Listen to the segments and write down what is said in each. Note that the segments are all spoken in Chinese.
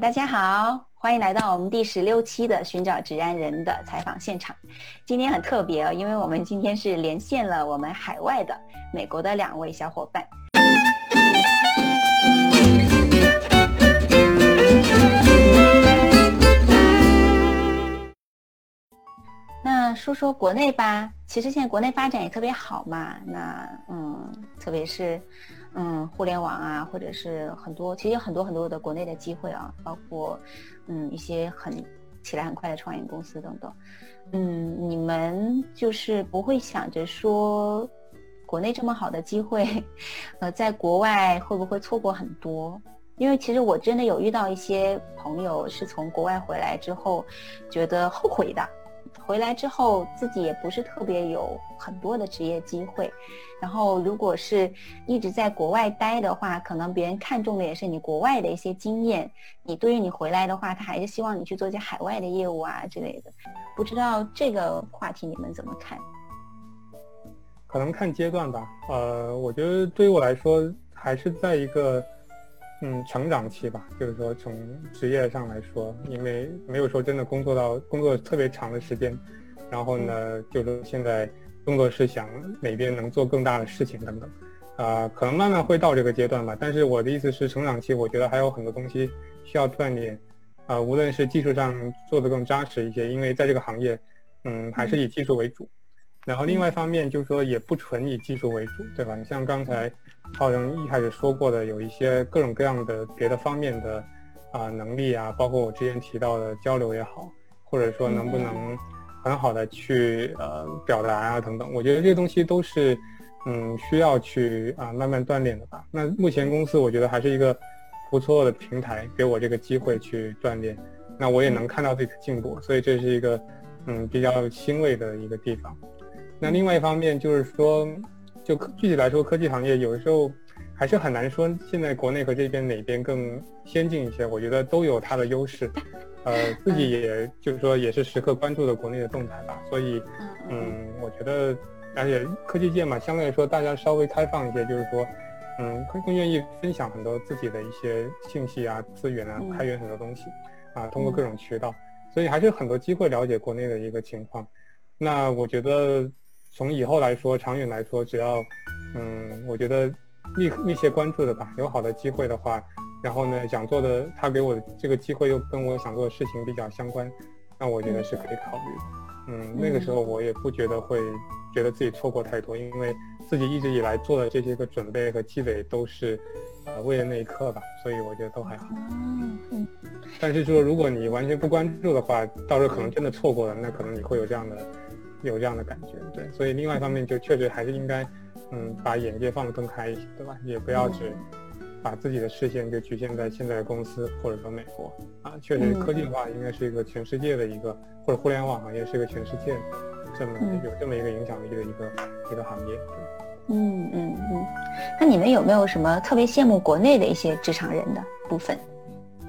大家好，欢迎来到我们第十六期的《寻找直安人》的采访现场。今天很特别哦，因为我们今天是连线了我们海外的美国的两位小伙伴。那说说国内吧，其实现在国内发展也特别好嘛。那嗯，特别是嗯，互联网啊，或者是很多，其实有很多很多的国内的机会啊，包括嗯一些很起来很快的创业公司等等。嗯，你们就是不会想着说，国内这么好的机会，呃，在国外会不会错过很多？因为其实我真的有遇到一些朋友是从国外回来之后，觉得后悔的。回来之后，自己也不是特别有很多的职业机会，然后如果是一直在国外待的话，可能别人看重的也是你国外的一些经验。你对于你回来的话，他还是希望你去做一些海外的业务啊之类的。不知道这个话题你们怎么看？可能看阶段吧。呃，我觉得对于我来说，还是在一个。嗯，成长期吧，就是说从职业上来说，因为没有说真的工作到工作特别长的时间，然后呢，就是现在工作是想哪边能做更大的事情等等，啊，可能慢慢会到这个阶段吧。但是我的意思是，成长期我觉得还有很多东西需要锻炼，啊，无论是技术上做得更扎实一些，因为在这个行业，嗯，还是以技术为主。然后另外一方面就是说，也不纯以技术为主，对吧？你像刚才浩仁一开始说过的，有一些各种各样的别的方面的啊能力啊，包括我之前提到的交流也好，或者说能不能很好的去呃表达啊等等，我觉得这些东西都是嗯需要去啊慢慢锻炼的吧。那目前公司我觉得还是一个不错的平台，给我这个机会去锻炼，那我也能看到自己的进步，所以这是一个嗯比较欣慰的一个地方。那另外一方面就是说，就具体来说，科技行业有的时候还是很难说现在国内和这边哪边更先进一些。我觉得都有它的优势，呃，自己也就是说也是时刻关注的国内的动态吧。所以，嗯，我觉得，而且科技界嘛，相对来说大家稍微开放一些，就是说，嗯，会更愿意分享很多自己的一些信息啊、资源啊、开源很多东西，啊，通过各种渠道，所以还是很多机会了解国内的一个情况。那我觉得。从以后来说，长远来说，只要，嗯，我觉得密密切关注的吧，有好的机会的话，然后呢，想做的，他给我的这个机会又跟我想做的事情比较相关，那我觉得是可以考虑。嗯，那个时候我也不觉得会觉得自己错过太多，因为自己一直以来做的这些个准备和积累都是，呃，为了那一刻吧，所以我觉得都还好。嗯嗯。但是说，如果你完全不关注的话，到时候可能真的错过了，那可能你会有这样的。有这样的感觉，对，所以另外一方面就确实还是应该，嗯，把眼界放得更开一些，对吧？也不要只把自己的视线就局限在现在的公司或者说美国啊。确实，科技的话应该是一个全世界的一个，或者互联网行业是一个全世界这么有这么一个影响力的一个一个行业。嗯嗯嗯。那你们有没有什么特别羡慕国内的一些职场人的部分？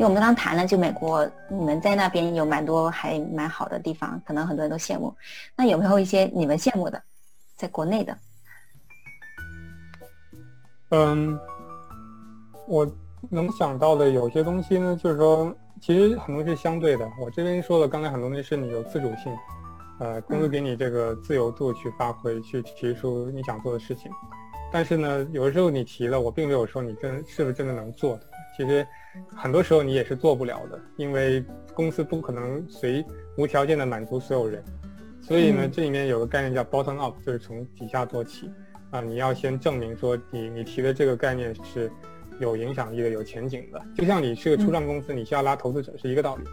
因为我们刚刚谈了，就美国，你们在那边有蛮多还蛮好的地方，可能很多人都羡慕。那有没有一些你们羡慕的，在国内的？嗯，我能想到的有些东西呢，就是说，其实很多是相对的。我这边说的，刚才很多东西是你有自主性，呃，公司给你这个自由度去发挥，去提出你想做的事情。但是呢，有的时候你提了，我并没有说你真是不是真的能做的。其实。很多时候你也是做不了的，因为公司不可能随无条件的满足所有人，所以呢，这里面有个概念叫 bottom up，就是从底下做起，啊，你要先证明说你你提的这个概念是有影响力的、有前景的，就像你是个初创公司，你需要拉投资者是一个道理，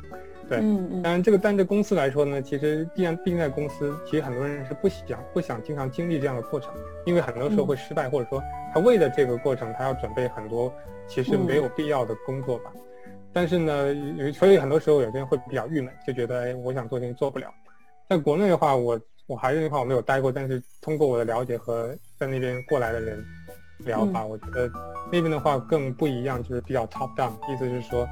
对，嗯当然这个但对公司来说呢，其实既然毕竟在公司，其实很多人是不想不想经常经历这样的过程，因为很多时候会失败，或者说他为了这个过程，他要准备很多。其实没有必要的工作吧，但是呢，所以很多时候有些人会比较郁闷，就觉得哎，我想做，但做不了。在国内的话，我我还是那句话，我没有待过，但是通过我的了解和在那边过来的人聊法，我觉得那边的话更不一样，就是比较 top down，意思是说，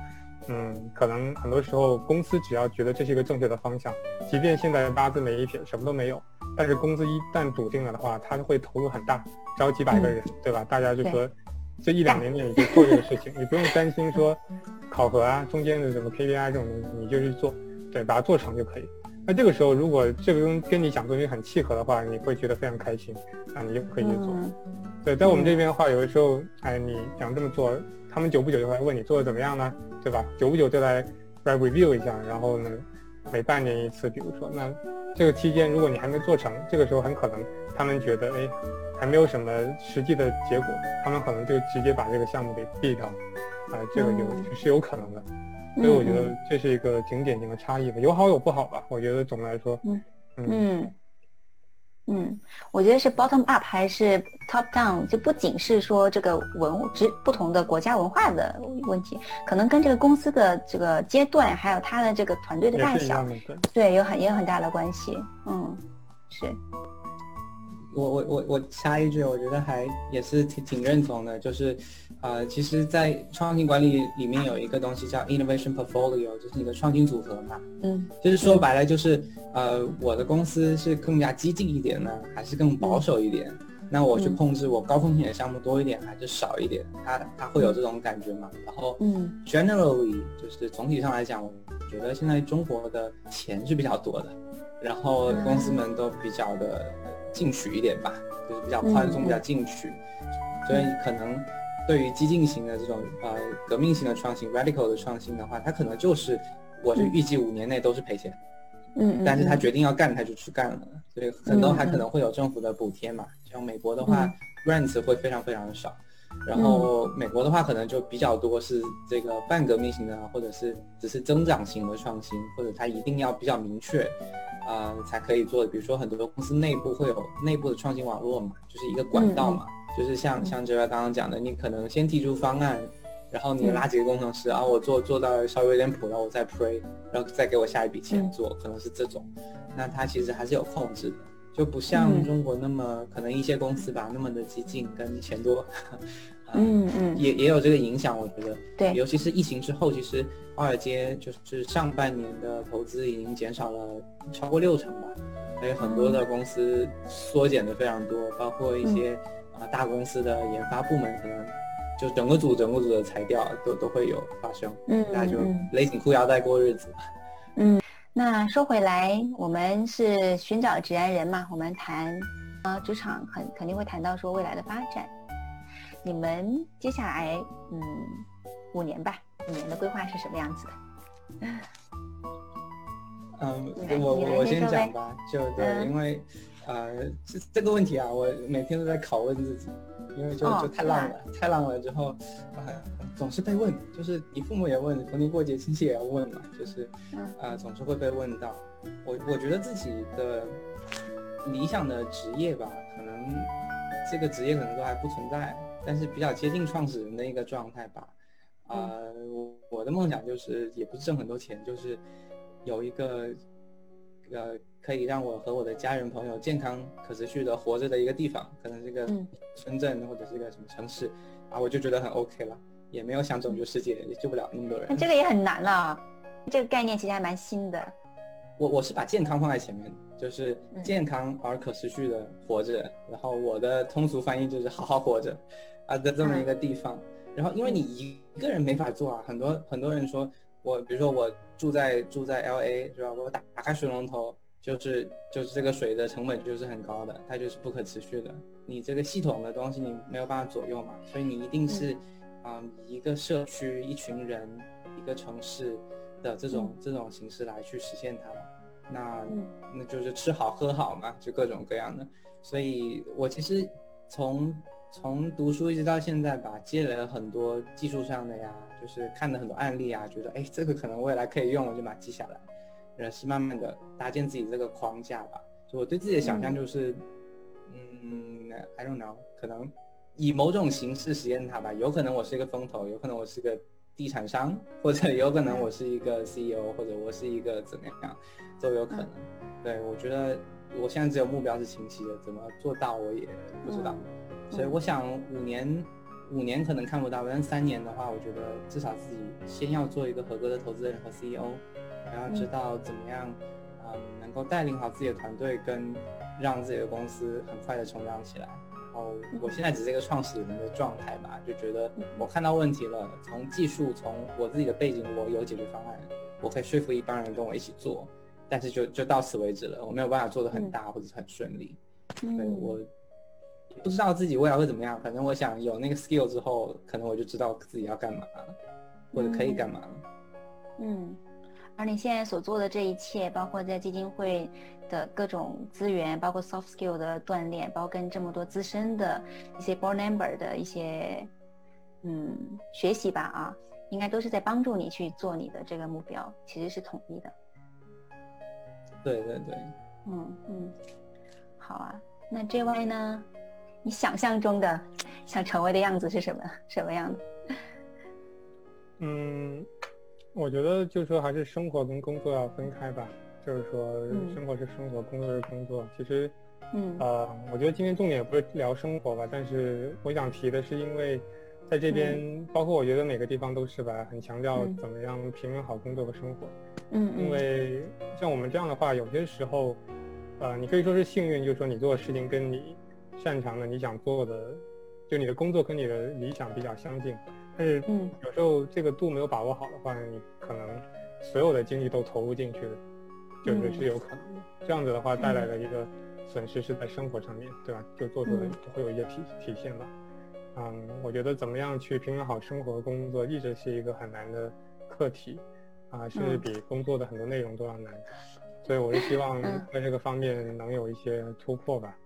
嗯，可能很多时候公司只要觉得这是一个正确的方向，即便现在八字没一撇，什么都没有，但是公司一旦笃定了的话，他会投入很大，招几百个人，对吧？大家就说。这一两年内你就做这个事情，你不用担心说考核啊，中间的什么 KPI 这种东西，你就去做，对，把它做成就可以。那这个时候，如果这个跟跟你讲东西很契合的话，你会觉得非常开心，那你就可以去做。对，在我们这边的话，有的时候，哎，你想这么做，他们久不久就会问你做的怎么样呢？对吧？久不久就来来 review 一下，然后呢，每半年一次，比如说，那这个期间如果你还没做成，这个时候很可能他们觉得，哎，还没有什么实际的结果，他们可能就直接把这个项目给毙掉，啊，这个有是有可能的。所以我觉得这是一个挺典型的差异吧，有好有不好吧。我觉得总的来说，嗯嗯嗯，我觉得是 bottom up 还是 top down，就不仅是说这个文只不同的国家文化的问题，可能跟这个公司的这个阶段，还有他的这个团队的大小，对，有很也有很大的关系。嗯，是。我我我我插一句，我觉得还也是挺挺认同的，就是，呃，其实，在创新管理里面有一个东西叫 innovation portfolio，就是你的创新组合嘛。嗯。就是说白了，就是呃，我的公司是更加激进一点呢，还是更保守一点？那我去控制我高风险的项目多一点还是少一点？它它会有这种感觉嘛？然后，嗯，generally 就是总体上来讲，我觉得现在中国的钱是比较多的，然后公司们都比较的。进取一点吧，就是比较宽松、比较进取，所以可能对于激进型的这种呃革命性的创新 （radical 的创新）的话，它可能就是我是预计五年内都是赔钱，嗯，但是他决定要干，他就去干了，所以很多还可能会有政府的补贴嘛。像美国的话，grants 会非常非常的少，然后美国的话可能就比较多是这个半革命型的，或者是只是增长型的创新，或者它一定要比较明确。啊，才可以做的，比如说很多公司内部会有内部的创新网络嘛，就是一个管道嘛，就是像像这边刚刚讲的，你可能先提出方案，然后你拉几个工程师啊，我做做到稍微有点谱了，我再 pray，然后再给我下一笔钱做，可能是这种，那它其实还是有控制的，就不像中国那么可能一些公司吧那么的激进跟钱多。嗯嗯，也也有这个影响，我觉得，对，尤其是疫情之后，其实华尔街就是上半年的投资已经减少了超过六成吧，还有很多的公司缩减的非常多，包括一些啊大公司的研发部门可能就整个组整个组的裁掉都都会有发生，嗯，大家就勒紧裤腰带过日子。嗯，那说回来，我们是寻找职安人嘛，我们谈啊职场肯肯定会谈到说未来的发展。你们接下来，嗯，五年吧，五年的规划是什么样子的？嗯，我我我先讲吧，就对，因为，呃，这这个问题啊，我每天都在拷问自己，因为就就太浪了，太浪了之后，啊，总是被问，就是你父母也问，逢年过节亲戚也要问嘛，就是，啊，总是会被问到。我我觉得自己的理想的职业吧，可能这个职业可能都还不存在。但是比较接近创始人的一个状态吧，呃，我的梦想就是也不是挣很多钱，就是有一个呃可以让我和我的家人朋友健康可持续的活着的一个地方，可能是个深圳或者是一个什么城市，啊，我就觉得很 OK 了，也没有想拯救世界，也救不了那么多人。那这个也很难了，这个概念其实还蛮新的。我我是把健康放在前面，就是健康而可持续的活着，然后我的通俗翻译就是好好活着。啊的这么一个地方，然后因为你一个人没法做啊，很多很多人说我，比如说我住在住在 L A 是吧？我打打开水龙头，就是就是这个水的成本就是很高的，它就是不可持续的。你这个系统的东西你没有办法左右嘛，所以你一定是啊一个社区、一群人、一个城市的这种这种形式来去实现它。那那就是吃好喝好嘛，就各种各样的。所以我其实从从读书一直到现在吧，积累了很多技术上的呀，就是看了很多案例啊，觉得哎，这个可能未来可以用，我就把它记下来。然后是慢慢的搭建自己这个框架吧。就我对自己的想象就是，嗯，I don't know，可能以某种形式实现它吧。有可能我是一个风投，有可能我是个地产商，或者有可能我是一个 CEO，或者我是一个怎么样，都有可能。对我觉得我现在只有目标是清晰的，怎么做到我也不知道。所以我想五年，五年可能看不到，但三年的话，我觉得至少自己先要做一个合格的投资人和 CEO，然后知道怎么样，嗯，能够带领好自己的团队，跟让自己的公司很快的成长起来。后我现在只是一个创始人的状态吧，就觉得我看到问题了，从技术，从我自己的背景，我有解决方案，我可以说服一帮人跟我一起做，但是就就到此为止了，我没有办法做得很大或者是很顺利。对我不知道自己未来会怎么样，反正我想有那个 skill 之后，可能我就知道自己要干嘛了，或者可以干嘛了。嗯，而你现在所做的这一切，包括在基金会。的各种资源，包括 soft skill 的锻炼，包括跟这么多资深的一些 board member 的一些嗯学习吧啊，应该都是在帮助你去做你的这个目标，其实是统一的。对对对，嗯嗯，好啊。那这位呢？你想象中的想成为的样子是什么什么样的？嗯，我觉得就是说还是生活跟工作要分开吧。就是说，生活是生活，工作是工作。其实，嗯，呃，我觉得今天重点也不是聊生活吧，但是我想提的是，因为在这边，包括我觉得每个地方都是吧，很强调怎么样平衡好工作和生活。嗯，因为像我们这样的话，有些时候，呃，你可以说是幸运，就是说你做的事情跟你擅长的、你想做的，就你的工作跟你的理想比较相近。但是，嗯，有时候这个度没有把握好的话，你可能所有的精力都投入进去了。就是是有可能的，这样子的话带来的一个损失是在生活上面对吧？就做出的会有一些体体现吧。嗯，我觉得怎么样去平衡好生活和工作，一直是一个很难的课题，啊，甚至比工作的很多内容都要难。所以我是希望在这个方面能有一些突破吧。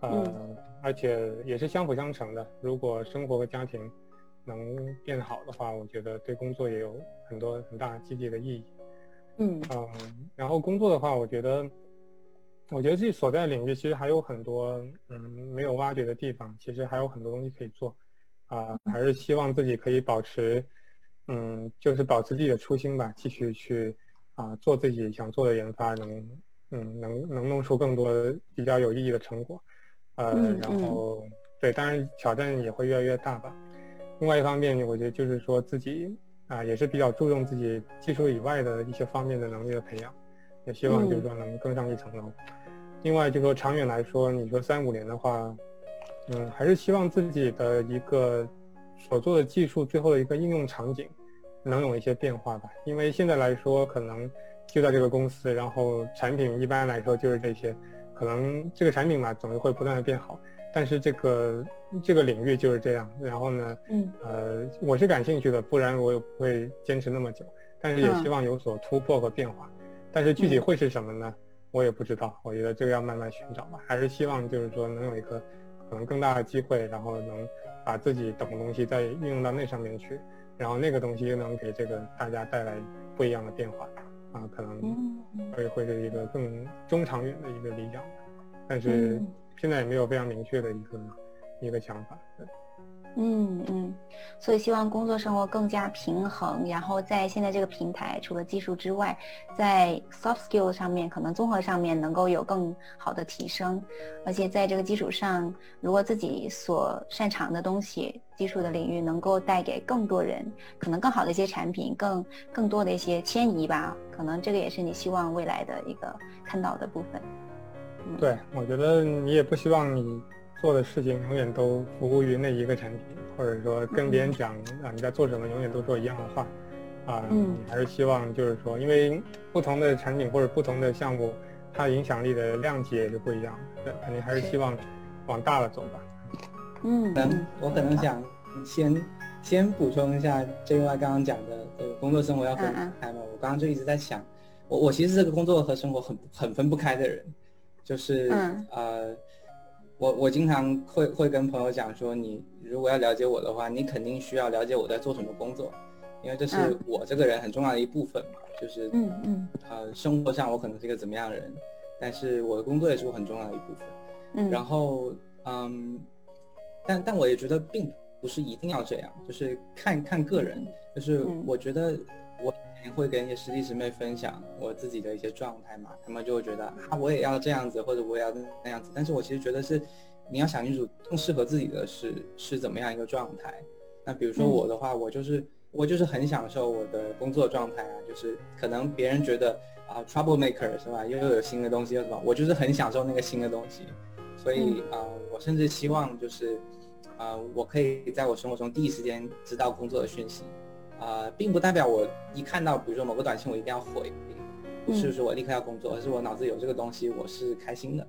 呃，而且也是相辅相成的。如果生活和家庭能变好的话，我觉得对工作也有很多很大积极的意义。嗯然后工作的话，我觉得，我觉得自己所在领域其实还有很多嗯没有挖掘的地方，其实还有很多东西可以做，啊，还是希望自己可以保持，嗯，就是保持自己的初心吧，继续去啊做自己想做的研发，能嗯能能弄出更多比较有意义的成果，呃，然后对，当然挑战也会越来越大吧。另外一方面，我觉得就是说自己。啊，也是比较注重自己技术以外的一些方面的能力的培养，也希望就是说能更上一层楼。另外，就说长远来说，你说三五年的话，嗯，还是希望自己的一个所做的技术最后的一个应用场景能有一些变化吧。因为现在来说，可能就在这个公司，然后产品一般来说就是这些，可能这个产品嘛总是会不断的变好。但是这个这个领域就是这样，然后呢，嗯，呃，我是感兴趣的，不然我也不会坚持那么久。但是也希望有所突破和变化，但是具体会是什么呢？我也不知道。我觉得这个要慢慢寻找吧。还是希望就是说能有一个可能更大的机会，然后能把自己懂的东西再运用到那上面去，然后那个东西又能给这个大家带来不一样的变化啊，可能会会是一个更中长远的一个理想。但是。现在也没有非常明确的一个一个想法，对，嗯嗯，所以希望工作生活更加平衡，然后在现在这个平台，除了技术之外，在 soft skill 上面，可能综合上面能够有更好的提升，而且在这个基础上，如果自己所擅长的东西，技术的领域能够带给更多人，可能更好的一些产品，更更多的一些迁移吧，可能这个也是你希望未来的一个看到的部分。对，我觉得你也不希望你做的事情永远都服务于那一个产品，或者说跟别人讲啊你在做什么，永远都说一样的话，啊，嗯，还是希望就是说，因为不同的产品或者不同的项目，它影响力的量级也是不一样的，对，肯定还是希望往大了走吧。嗯，能我可能想先先补充一下 J Y 刚刚讲的这个工作生活要分开嘛，我刚刚就一直在想，我我其实这个工作和生活很很分不开的人。就是呃，我我经常会会跟朋友讲说，你如果要了解我的话，你肯定需要了解我在做什么工作，因为这是我这个人很重要的一部分嘛。就是嗯嗯，呃，生活上我可能是一个怎么样的人，但是我的工作也是我很重要的一部分。嗯，然后嗯，但但我也觉得并不是一定要这样，就是看看个人，就是我觉得。我会跟一些师弟师妹分享我自己的一些状态嘛，他们就会觉得啊，我也要这样子，或者我也要那样子。但是我其实觉得是，你要想清楚更适合自己的是是怎么样一个状态。那比如说我的话，我就是我就是很享受我的工作状态啊，就是可能别人觉得啊，trouble maker 是吧，又有新的东西是吧？我就是很享受那个新的东西。所以啊，我甚至希望就是，啊，我可以在我生活中第一时间知道工作的讯息，啊，并不代表我一看到比如说某个短信我一定要回，不是说我立刻要工作，而是我脑子有这个东西我是开心的。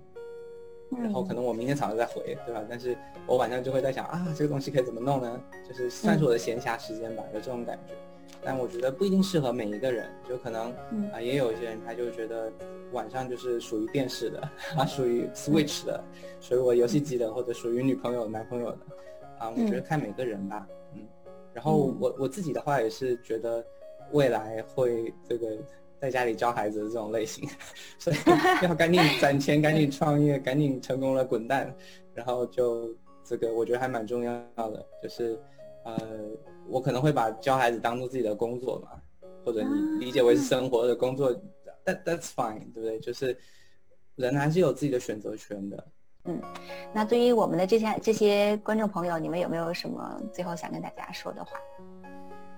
然后可能我明天早上再回，对吧？但是我晚上就会在想啊，这个东西可以怎么弄呢？就是算是我的闲暇时间吧，有这种感觉。但我觉得不一定适合每一个人，就可能啊，也有一些人他就觉得晚上就是属于电视的，啊，属于 Switch 的，属于我游戏机的，或者属于女朋友、男朋友的，啊，我觉得看每个人吧，嗯。然后我我自己的话也是觉得未来会这个。在家里教孩子的这种类型，所以 要赶紧攒钱，赶紧创业，赶紧成功了滚蛋，然后就这个我觉得还蛮重要的，就是呃，我可能会把教孩子当做自己的工作嘛，或者你理解为是生活的工作，that that's fine，对不对？就是人还是有自己的选择权的。嗯，那对于我们的这些这些观众朋友，你们有没有什么最后想跟大家说的话？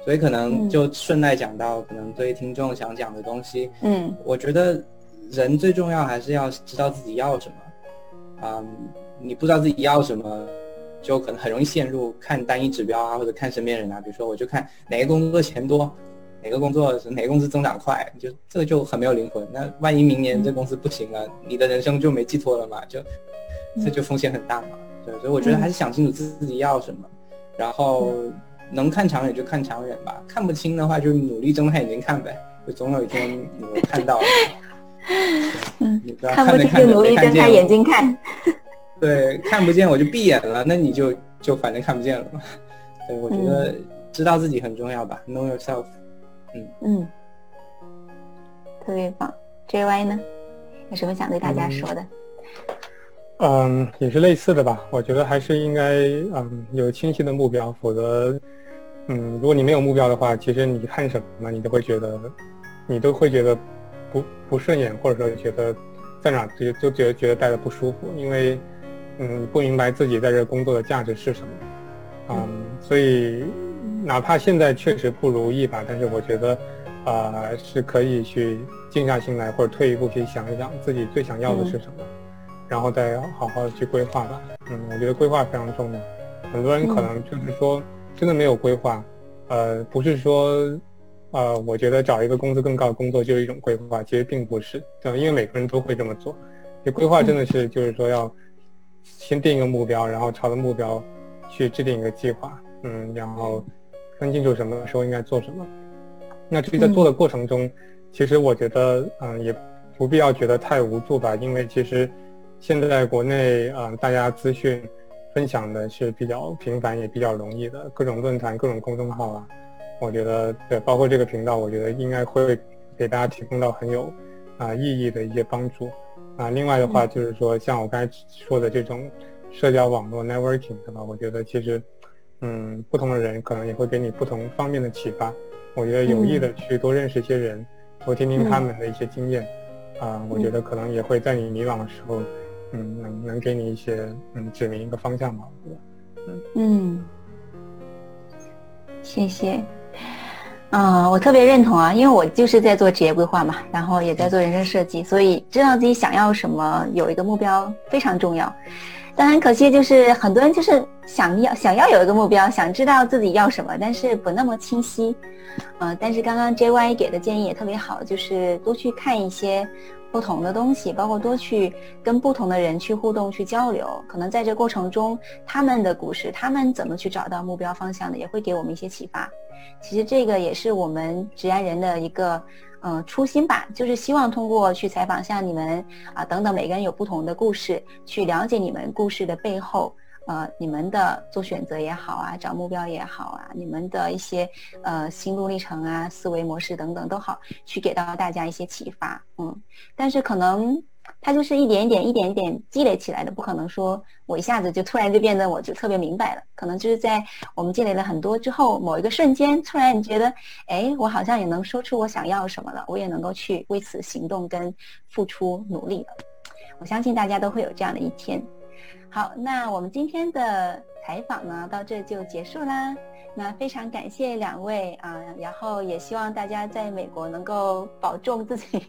所以可能就顺带讲到，可能对听众想讲的东西，嗯，我觉得人最重要还是要知道自己要什么，嗯，你不知道自己要什么，就可能很容易陷入看单一指标啊，或者看身边人啊，比如说我就看哪个工作钱多，哪个工作哪个公司增长快，就这个就很没有灵魂。那万一明年这公司不行了，你的人生就没寄托了嘛，就这就风险很大嘛。对，所以我觉得还是想清楚自己要什么，然后。能看长远就看长远吧，看不清的话就努力睁开眼睛看呗，就总有一天你会看到。嗯，看不清就努力睁开眼睛看。对，看不见我就闭眼了，那你就就反正看不见了嘛。对，我觉得知道自己很重要吧，Know yourself。嗯嗯，特别棒。JY 呢，有什么想对大家说的？嗯，也是类似的吧。我觉得还是应该嗯有清晰的目标，否则。嗯，如果你没有目标的话，其实你看什么，你都会觉得，你都会觉得不不顺眼，或者说觉得在哪就就觉得觉得待的不舒服，因为嗯不明白自己在这工作的价值是什么，嗯，所以哪怕现在确实不如意吧，但是我觉得啊是可以去静下心来，或者退一步去想一想自己最想要的是什么，然后再好好的去规划吧。嗯，我觉得规划非常重要，很多人可能就是说。真的没有规划，呃，不是说，呃，我觉得找一个工资更高的工作就是一种规划，其实并不是，对因为每个人都会这么做。就规划真的是就是说要先定一个目标，然后朝着目标去制定一个计划，嗯，然后分清楚什么时候应该做什么。那至于在做的过程中，其实我觉得，嗯，也不必要觉得太无助吧，因为其实现在国内，嗯，大家资讯。分享的是比较频繁也比较容易的各种论坛、各种公众号啊，我觉得对，包括这个频道，我觉得应该会给大家提供到很有啊意义的一些帮助啊。另外的话，就是说像我刚才说的这种社交网络 networking 对吧？我觉得其实嗯，不同的人可能也会给你不同方面的启发。我觉得有意的去多认识一些人，多听听他们的一些经验啊，我觉得可能也会在你迷茫的时候。嗯，能能给你一些嗯指明一个方向吗？嗯嗯，谢谢。嗯，我特别认同啊，因为我就是在做职业规划嘛，然后也在做人生设计，所以知道自己想要什么，有一个目标非常重要。但很可惜，就是很多人就是想要想要有一个目标，想知道自己要什么，但是不那么清晰。嗯，但是刚刚 JY 给的建议也特别好，就是多去看一些。不同的东西，包括多去跟不同的人去互动、去交流，可能在这过程中，他们的故事，他们怎么去找到目标方向的，也会给我们一些启发。其实这个也是我们职安人的一个，嗯，初心吧，就是希望通过去采访像你们啊等等，每个人有不同的故事，去了解你们故事的背后。呃，你们的做选择也好啊，找目标也好啊，你们的一些呃心路历程啊、思维模式等等都好，去给到大家一些启发。嗯，但是可能它就是一点一点、一点一点积累起来的，不可能说我一下子就突然就变得我就特别明白了。可能就是在我们积累了很多之后，某一个瞬间，突然你觉得，哎，我好像也能说出我想要什么了，我也能够去为此行动跟付出努力了。我相信大家都会有这样的一天。好，那我们今天的采访呢，到这就结束啦。那非常感谢两位啊，然后也希望大家在美国能够保重自己